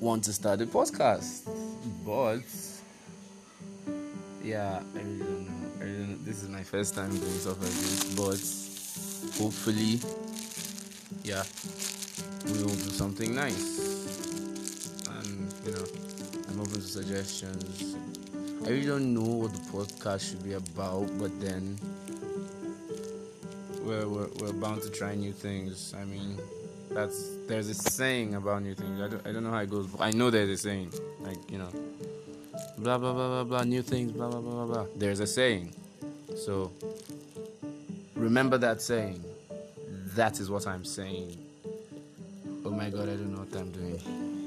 want to start a podcast, but yeah, I really don't know. I really don't know. This is my first time doing stuff like this, but hopefully, yeah, we will do something nice. And you know, I'm open to suggestions. I really don't know what the podcast should be about, but then we're, we're, we're bound to try new things. I mean, that's there's a saying about new things. I don't, I don't know how it goes, but I know there's a saying. Like, you know, blah, blah, blah, blah, blah, new things, blah, blah, blah, blah, blah. There's a saying. So, remember that saying. That is what I'm saying. Oh my god, I don't know what I'm doing.